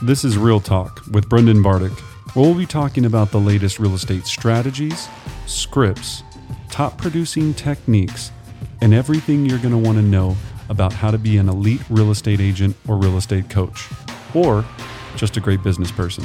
This is Real Talk with Brendan Bartic, where we'll be talking about the latest real estate strategies, scripts, top producing techniques, and everything you're going to want to know about how to be an elite real estate agent or real estate coach, or just a great business person.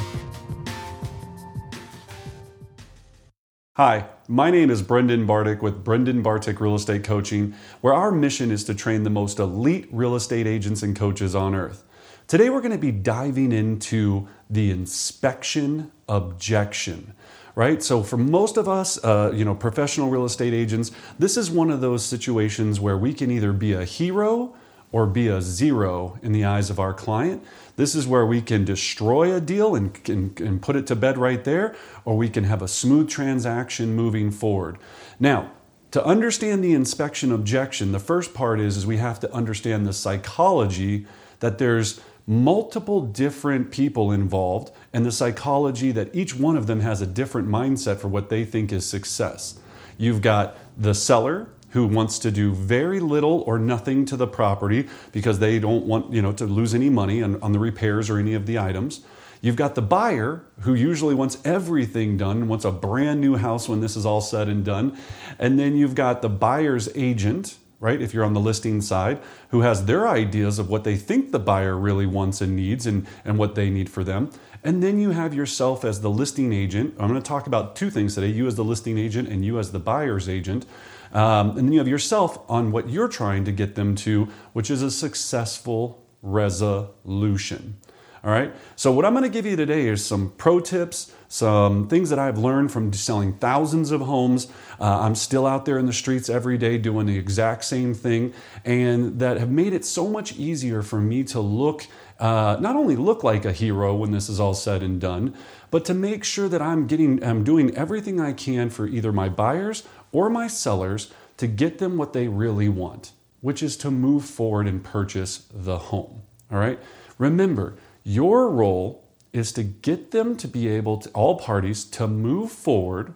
Hi, my name is Brendan Bartic with Brendan Bartic Real Estate Coaching, where our mission is to train the most elite real estate agents and coaches on earth. Today, we're going to be diving into the inspection objection right? So for most of us uh, you know professional real estate agents this is one of those situations where we can either be a hero or be a zero in the eyes of our client. This is where we can destroy a deal and, and, and put it to bed right there or we can have a smooth transaction moving forward. Now to understand the inspection objection the first part is, is we have to understand the psychology that there's multiple different people involved and the psychology that each one of them has a different mindset for what they think is success. You've got the seller who wants to do very little or nothing to the property because they don't want you know to lose any money on, on the repairs or any of the items. You've got the buyer who usually wants everything done, wants a brand new house when this is all said and done. And then you've got the buyer's agent right? If you're on the listing side, who has their ideas of what they think the buyer really wants and needs and, and what they need for them. And then you have yourself as the listing agent. I'm going to talk about two things today you as the listing agent and you as the buyer's agent. Um, and then you have yourself on what you're trying to get them to, which is a successful resolution. All right. So, what I'm going to give you today is some pro tips, some things that I've learned from selling thousands of homes. Uh, I'm still out there in the streets every day doing the exact same thing, and that have made it so much easier for me to look, uh, not only look like a hero when this is all said and done, but to make sure that I'm getting, I'm doing everything I can for either my buyers or my sellers to get them what they really want, which is to move forward and purchase the home. All right. Remember, your role is to get them to be able to, all parties, to move forward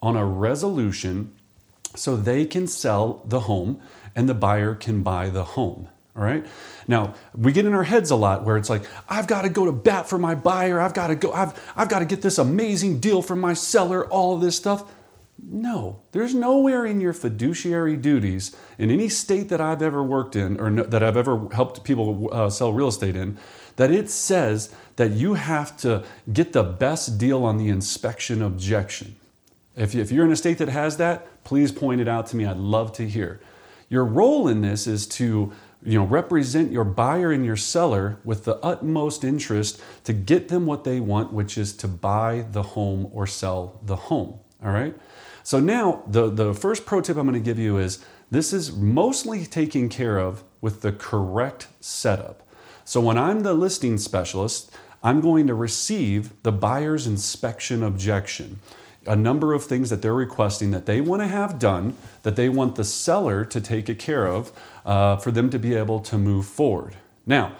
on a resolution so they can sell the home and the buyer can buy the home. All right. Now we get in our heads a lot where it's like, I've got to go to bat for my buyer. I've got to go. I've I've got to get this amazing deal from my seller. All of this stuff. No, there's nowhere in your fiduciary duties in any state that I've ever worked in or no, that I've ever helped people uh, sell real estate in that it says that you have to get the best deal on the inspection objection. If, if you're in a state that has that, please point it out to me. I'd love to hear. Your role in this is to you know, represent your buyer and your seller with the utmost interest to get them what they want, which is to buy the home or sell the home. All right. So now the, the first pro tip I'm going to give you is this is mostly taken care of with the correct setup. So when I'm the listing specialist, I'm going to receive the buyer's inspection objection. A number of things that they're requesting that they want to have done, that they want the seller to take care of uh, for them to be able to move forward. Now,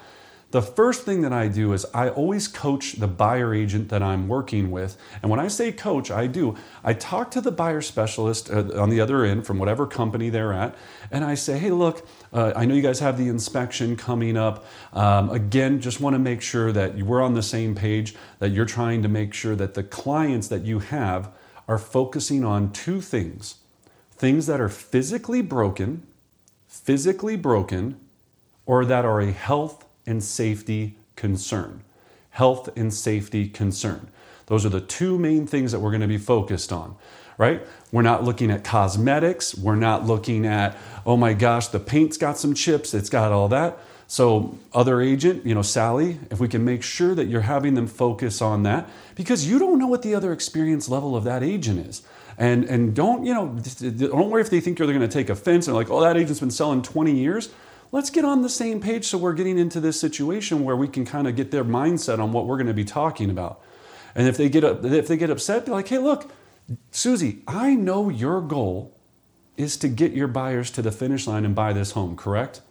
the first thing that I do is I always coach the buyer agent that I'm working with. And when I say coach, I do. I talk to the buyer specialist uh, on the other end from whatever company they're at, and I say, hey, look, uh, I know you guys have the inspection coming up. Um, again, just want to make sure that we're on the same page, that you're trying to make sure that the clients that you have are focusing on two things things that are physically broken, physically broken, or that are a health and safety concern. Health and safety concern. Those are the two main things that we're going to be focused on, right? We're not looking at cosmetics. We're not looking at, oh my gosh, the paint's got some chips, it's got all that. So, other agent, you know, Sally, if we can make sure that you're having them focus on that, because you don't know what the other experience level of that agent is. And, and don't, you know, don't worry if they think you're going to take offense and like, oh, that agent's been selling 20 years let's get on the same page so we're getting into this situation where we can kind of get their mindset on what we're going to be talking about. And if they get if they get upset, be like, "Hey, look, Susie, I know your goal is to get your buyers to the finish line and buy this home, correct?"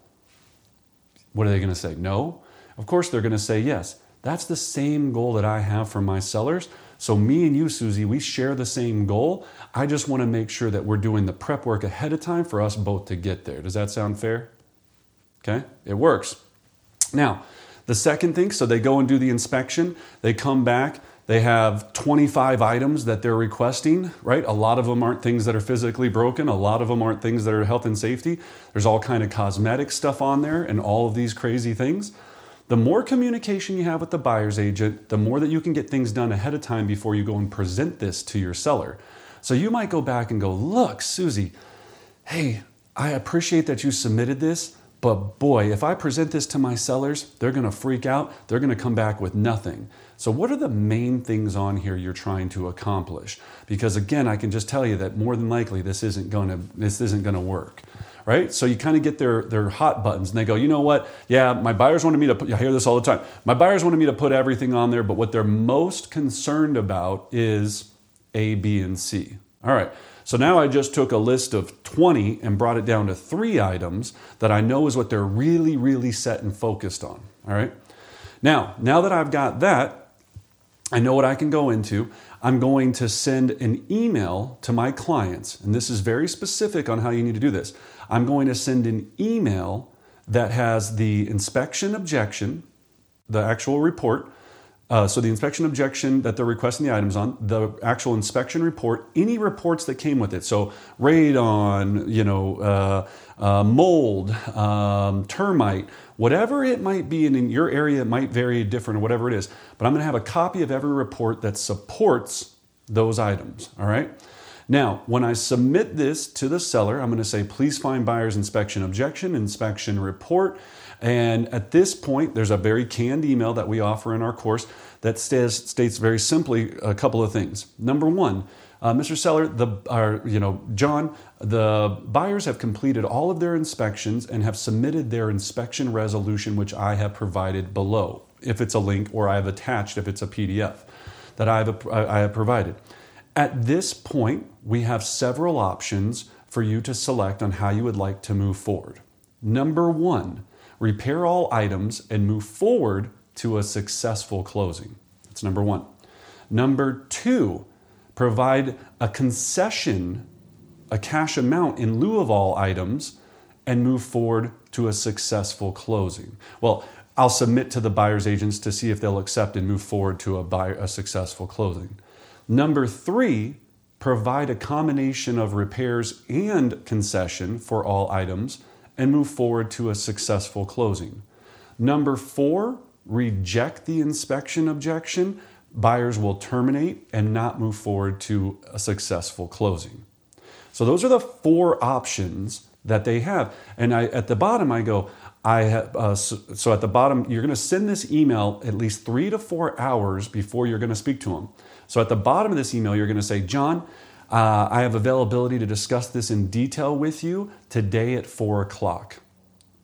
What are they going to say? No. Of course they're going to say yes. That's the same goal that I have for my sellers. So, me and you, Susie, we share the same goal. I just want to make sure that we're doing the prep work ahead of time for us both to get there. Does that sound fair? Okay, it works. Now, The second thing, so they go and do the inspection, they come back, they have 25 items that they're requesting, right? A lot of them aren't things that are physically broken, a lot of them aren't things that are health and safety. There's all kind of cosmetic stuff on there and all of these crazy things. The more communication you have with the buyer's agent, the more that you can get things done ahead of time before you go and present this to your seller. So you might go back and go, "Look, Susie, hey, I appreciate that you submitted this, but boy, if I present this to my sellers, they're gonna freak out. They're gonna come back with nothing. So, what are the main things on here you're trying to accomplish? Because again, I can just tell you that more than likely this isn't gonna this isn't gonna work. Right? So you kind of get their, their hot buttons and they go, you know what? Yeah, my buyers wanted me to put, I hear this all the time. My buyers wanted me to put everything on there, but what they're most concerned about is A, B, and C. All right. So now I just took a list of 20 and brought it down to three items that I know is what they're really, really set and focused on. All right. Now, now that I've got that, I know what I can go into. I'm going to send an email to my clients, and this is very specific on how you need to do this. I'm going to send an email that has the inspection objection, the actual report, uh, so the inspection objection that they're requesting the items on, the actual inspection report, any reports that came with it. So radon, you know, uh, uh, mold, um, termite, whatever it might be, and in your area it might vary different or whatever it is. But I'm going to have a copy of every report that supports those items. All right. Now, when I submit this to the seller, I'm going to say, please find buyer's inspection objection, inspection report. And at this point, there's a very canned email that we offer in our course that says, states very simply a couple of things. Number one, uh, Mr. Seller, the our, you know John, the buyers have completed all of their inspections and have submitted their inspection resolution, which I have provided below, if it's a link, or I have attached if it's a PDF that I have I have provided. At this point, we have several options for you to select on how you would like to move forward. Number one, repair all items, and move forward to a successful closing. That's number one. Number two, provide a concession, a cash amount in lieu of all items, and move forward to a successful closing. Well, I'll submit to the buyer's agents to see if they'll accept and move forward to a, buyer, a successful closing. Number three, provide a combination of repairs and concession for all items and move forward to a successful closing. Number four, reject the inspection objection. Buyers will terminate and not move forward to a successful closing. So those are the four options that they have. And I, at the bottom, I go, I have, uh, so, so, at the bottom, you're going to send this email at least three to four hours before you're going to speak to them. So at the bottom of this email, you're going to say, John, uh, I have availability to discuss this in detail with you today at four o'clock,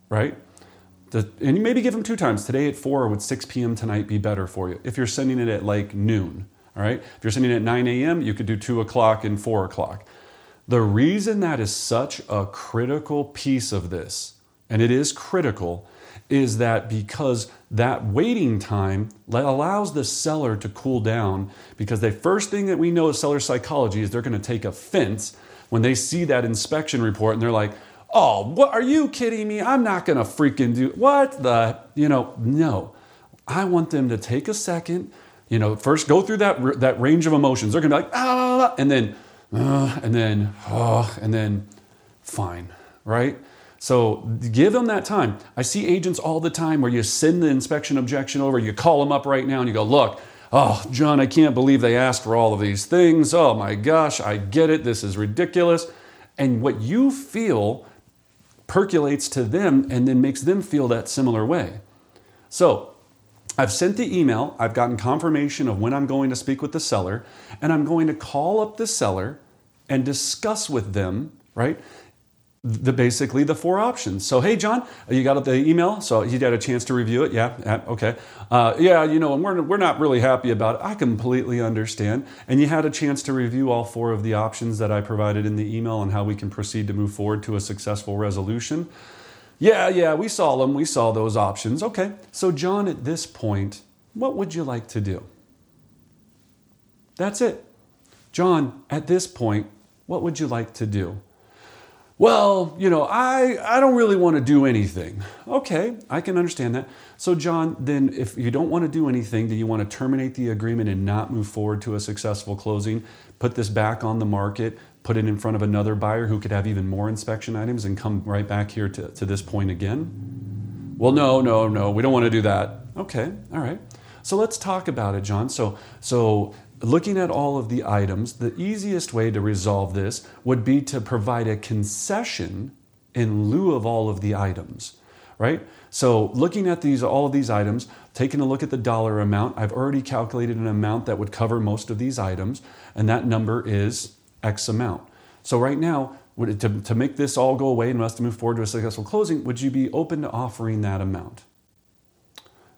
right? The, and you maybe give them two times today at four would 6 p.m. tonight be better for you? If you're sending it at like noon, all right? If you're sending it at 9 a.m., you could do two o'clock and four o'clock. The reason that is such a critical piece of this, and it is critical, is that because that waiting time allows the seller to cool down because the first thing that we know of seller psychology is they're going to take offense when they see that inspection report and they're like oh what are you kidding me? I'm not going to freaking do what the you know? No. I want them to take a second you know first go through that that range of emotions. They're going to be like ah and then uh, and then oh and then fine right so give them that time. I see agents all the time where you send the inspection objection over, you call them up right now and you go, look, oh, John, I can't believe they asked for all of these things. Oh my gosh, I get it. This is ridiculous. And what you feel percolates to them and then makes them feel that similar way. So I've sent the email, I've gotten confirmation of when I'm going to speak with the seller, and I'm going to call up the seller and discuss with them, right? The basically the four options. So, hey, John, you got the email, so you had a chance to review it. Yeah, yeah okay. Uh, yeah, you know, and we're, we're not really happy about it. I completely understand. And you had a chance to review all four of the options that I provided in the email and how we can proceed to move forward to a successful resolution. Yeah, yeah, we saw them. We saw those options. Okay. So, John, at this point, what would you like to do? That's it. John, at this point, what would you like to do? Well, you know, I, I don't really want to do anything. Okay, I can understand that. So, John, then if you don't want to do anything, do you want to terminate the agreement and not move forward to a successful closing? Put this back on the market, put it in front of another buyer who could have even more inspection items and come right back here to, to this point again? Well, no, no, no, we don't want to do that. Okay, all right. So let's talk about it, John. So, so looking at all of the items, the easiest way to resolve this would be to provide a concession in lieu of all of the items, right? So looking at these all of these items, taking a look at the dollar amount, I've already calculated an amount that would cover most of these items, and that number is X amount. So right now, to, to make this all go away and us to move forward to a successful closing, would you be open to offering that amount?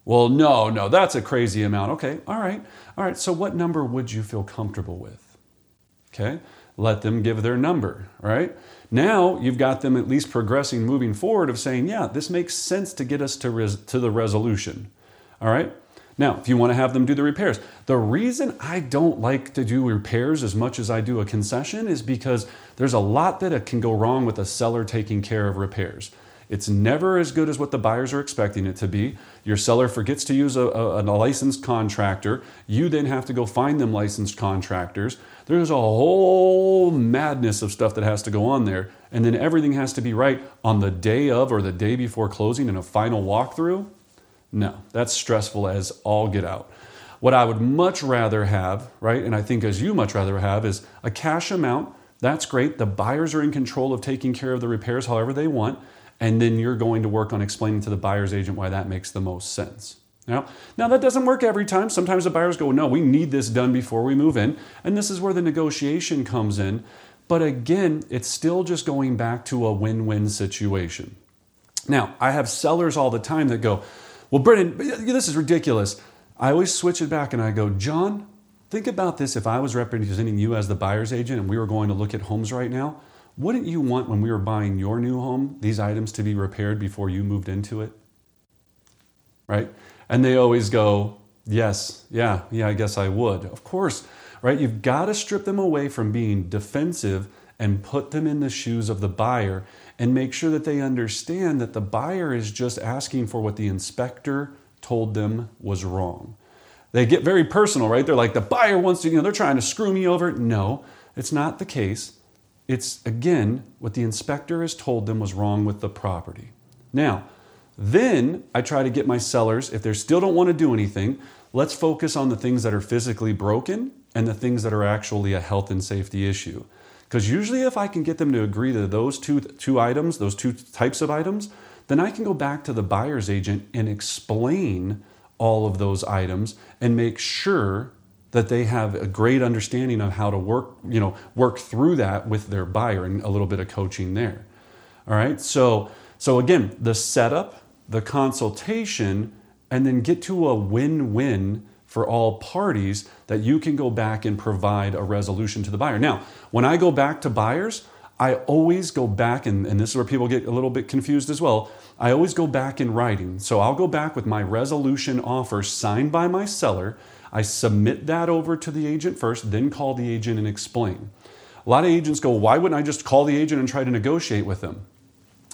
Well, no, no, that's a crazy amount. Okay, all right, all right. So, what number would you feel comfortable with? Okay, let them give their number, right? Now you've got them at least progressing, moving forward of saying, yeah, this makes sense to get us to, res- to the resolution. All right, now, if you want to have them do the repairs, the reason I don't like to do repairs as much as I do a concession is because there's a lot that can go wrong with a seller taking care of repairs. It's never as good as what the buyers are expecting it to be. Your seller forgets to use a, a, a, licensed contractor. You then have to go find them licensed contractors. There's a whole madness of stuff that has to go on there. And then everything has to be right on the day of or the day before closing in a final walkthrough. No, that's stressful as all get out. What I would much rather have, right, and I think as you much rather have, is a cash amount. That's great. The buyers are in control of taking care of the repairs however they want and then you're going to work on explaining to the buyer's agent why that makes the most sense. Now, now that doesn't work every time. Sometimes the buyers go, "No, we need this done before we move in," and this is where the negotiation comes in. But again, it's still just going back to a win-win situation. Now, I have sellers all the time that go, "Well, Brendan, this is ridiculous." I always switch it back and I go, "John, think about this if I was representing you as the buyer's agent and we were going to look at homes right now." Wouldn't you want, when we were buying your new home, these items to be repaired before you moved into it? Right? And they always go, Yes, yeah, yeah, I guess I would. Of course, right? You've got to strip them away from being defensive and put them in the shoes of the buyer and make sure that they understand that the buyer is just asking for what the inspector told them was wrong. They get very personal, right? They're like, the buyer wants to, you know, they're trying to screw me over. No, it's not the case. It's again what the inspector has told them was wrong with the property. Now, then I try to get my sellers, if they still don't want to do anything, let's focus on the things that are physically broken and the things that are actually a health and safety issue. Because usually, if I can get them to agree to those two, two items, those two types of items, then I can go back to the buyer's agent and explain all of those items and make sure that they have a great understanding of how to work, you know, work through that with their buyer and a little bit of coaching there. All right. So, so again, the setup, the consultation, and then get to a win-win for all parties that you can go back and provide a resolution to the buyer. Now, when I go back to buyers, I always go back, and, and this is where people get a little bit confused as well. I always go back in writing. So I'll go back with my resolution offer signed by my seller I submit that over to the agent first, then call the agent and explain. A lot of agents go, Why wouldn't I just call the agent and try to negotiate with them?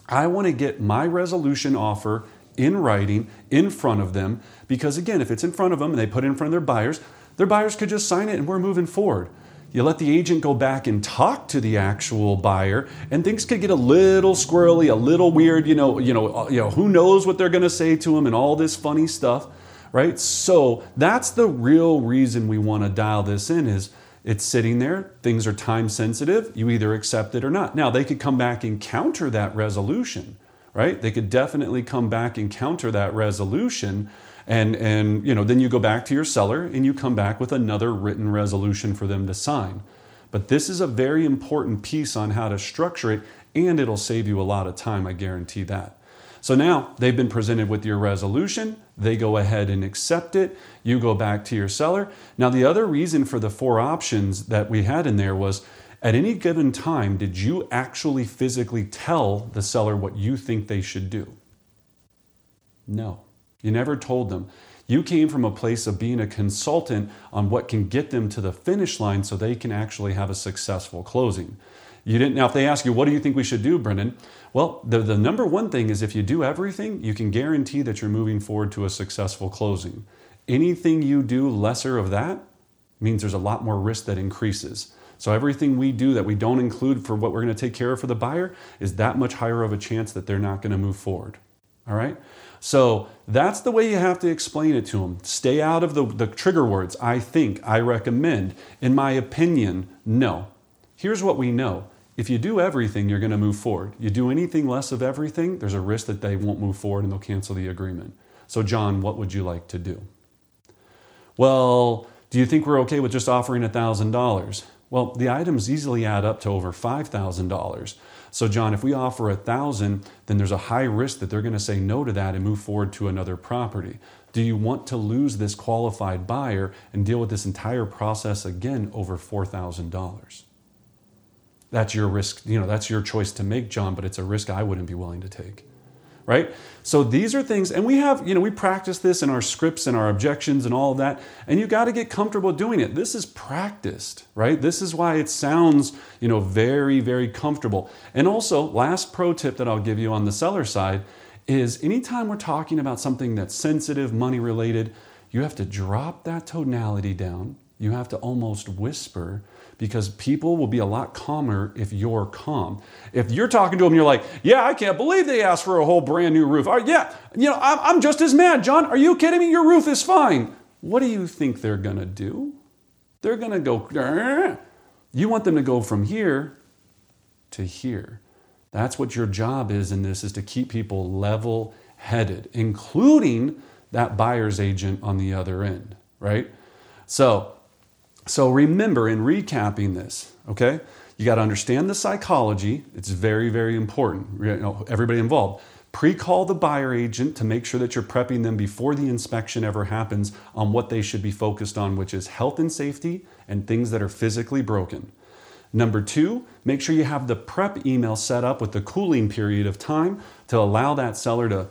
I want to get my resolution offer in writing in front of them because, again, if it's in front of them and they put it in front of their buyers, their buyers could just sign it and we're moving forward. You let the agent go back and talk to the actual buyer, and things could get a little squirrely, a little weird. You know, you know, uh, you know, who knows what they're going to say to them, and all this funny stuff right? So that's the real reason we want to dial this in is it's sitting there, things are time sensitive, you either accept it or not. Now, they could come back and counter that resolution, right? They could definitely come back and counter that resolution and and you know, then you go back to your seller and you come back with another written resolution for them to sign. But this is a very important piece on how to structure it and it'll save you a lot of time, I guarantee that. So now they've been presented with your resolution. They go ahead and accept it. You go back to your seller. Now, the other reason for the four options that we had in there was at any given time, did you actually physically tell the seller what you think they should do? No, you never told them. You came from a place of being a consultant on what can get them to the finish line so they can actually have a successful closing. You didn't. Now, if they ask you, what do you think we should do, Brendan? Well, the, the number one thing is if you do everything, you can guarantee that you're moving forward to a successful closing. Anything you do lesser of that means there's a lot more risk that increases. So everything we do that we don't include for what we're going to take care of for the buyer is that much higher of a chance that they're not going to move forward. All right? So that's the way you have to explain it to them. Stay out of the, the trigger words. I think, I recommend, in my opinion, no. Here's what we know. If you do everything, you're going to move forward. You do anything less of everything, there's a risk that they won't move forward and they'll cancel the agreement. So, John, what would you like to do? Well, do you think we're okay with just offering $1,000? Well, the items easily add up to over $5,000. So, John, if we offer a thousand, then there's a high risk that they're going to say no to that and move forward to another property. Do you want to lose this qualified buyer and deal with this entire process again over $4,000? That's your risk, you know, that's your choice to make, John, but it's a risk I wouldn't be willing to take right? So these are things, and we have, you know, we practice this in our scripts and our objections and all of that, and you got to get comfortable doing it. This is practiced, right? This is why it sounds, you know, very, very comfortable. And also, last pro tip that I'll give you on the seller side is anytime we're talking about something that's sensitive, money related, you have to drop that tonality down. You have to almost whisper because people will be a lot calmer if you're calm. If you're talking to them, you're like, "Yeah, I can't believe they asked for a whole brand new roof." Yeah, you know, I'm, I'm just as mad, John. Are you kidding me? Your roof is fine. What do you think they're gonna do? They're gonna go. You want them to go from here to here. That's what your job is in this: is to keep people level-headed, including that buyer's agent on the other end, right? So so remember in recapping this, okay, you got to understand the psychology. It's very, very important. You know, everybody involved. Pre call the buyer agent to make sure that you're prepping them before the inspection ever happens on what they should be focused on, which is health and safety and things that are physically broken. Number two, make sure you have the prep email set up with the cooling period of time to allow that seller to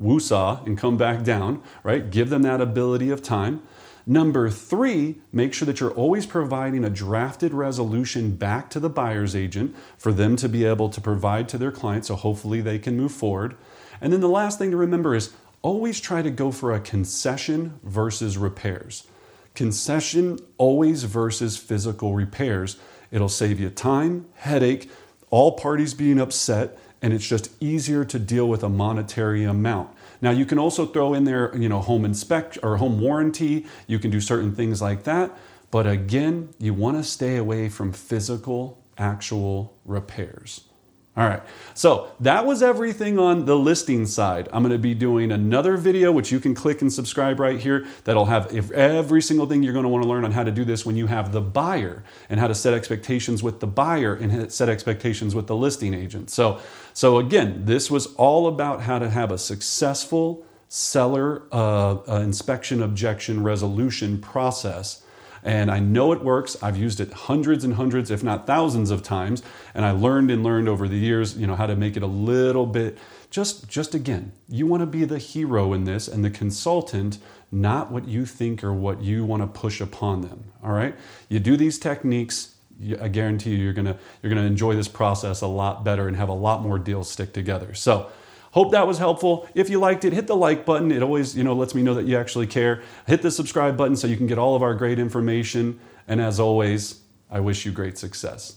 woosaw and come back down, right? Give them that ability of time. Number three, make sure that you're always providing a drafted resolution back to the buyer's agent for them to be able to provide to their client so hopefully they can move forward. And then the last thing to remember is always try to go for a concession versus repairs. Concession always versus physical repairs. It'll save you time, headache, all parties being upset, and it's just easier to deal with a monetary amount. Now you can also throw in there, you know, home inspect or home warranty. You can do certain things like that. But again, you want to stay away from physical, actual repairs. All right, so that was everything on the listing side. I'm gonna be doing another video, which you can click and subscribe right here, that'll have every single thing you're gonna wanna learn on how to do this when you have the buyer and how to set expectations with the buyer and set expectations with the listing agent. So, so again, this was all about how to have a successful seller uh, uh, inspection objection resolution process and I know it works. I've used it hundreds and hundreds, if not thousands of times. And I learned and learned over the years, you know, how to make it a little bit just just again, you want to be the hero in this and the consultant, not what you think or what you want to push upon them. All right? You do these techniques, I guarantee you you're to you're to enjoy this process a lot better and have a lot more deals stick together. So, Hope that was helpful. If you liked it, hit the like button. It always, you know, lets me know that you actually care. Hit the subscribe button so you can get all of our great information. And as always, I wish you great success.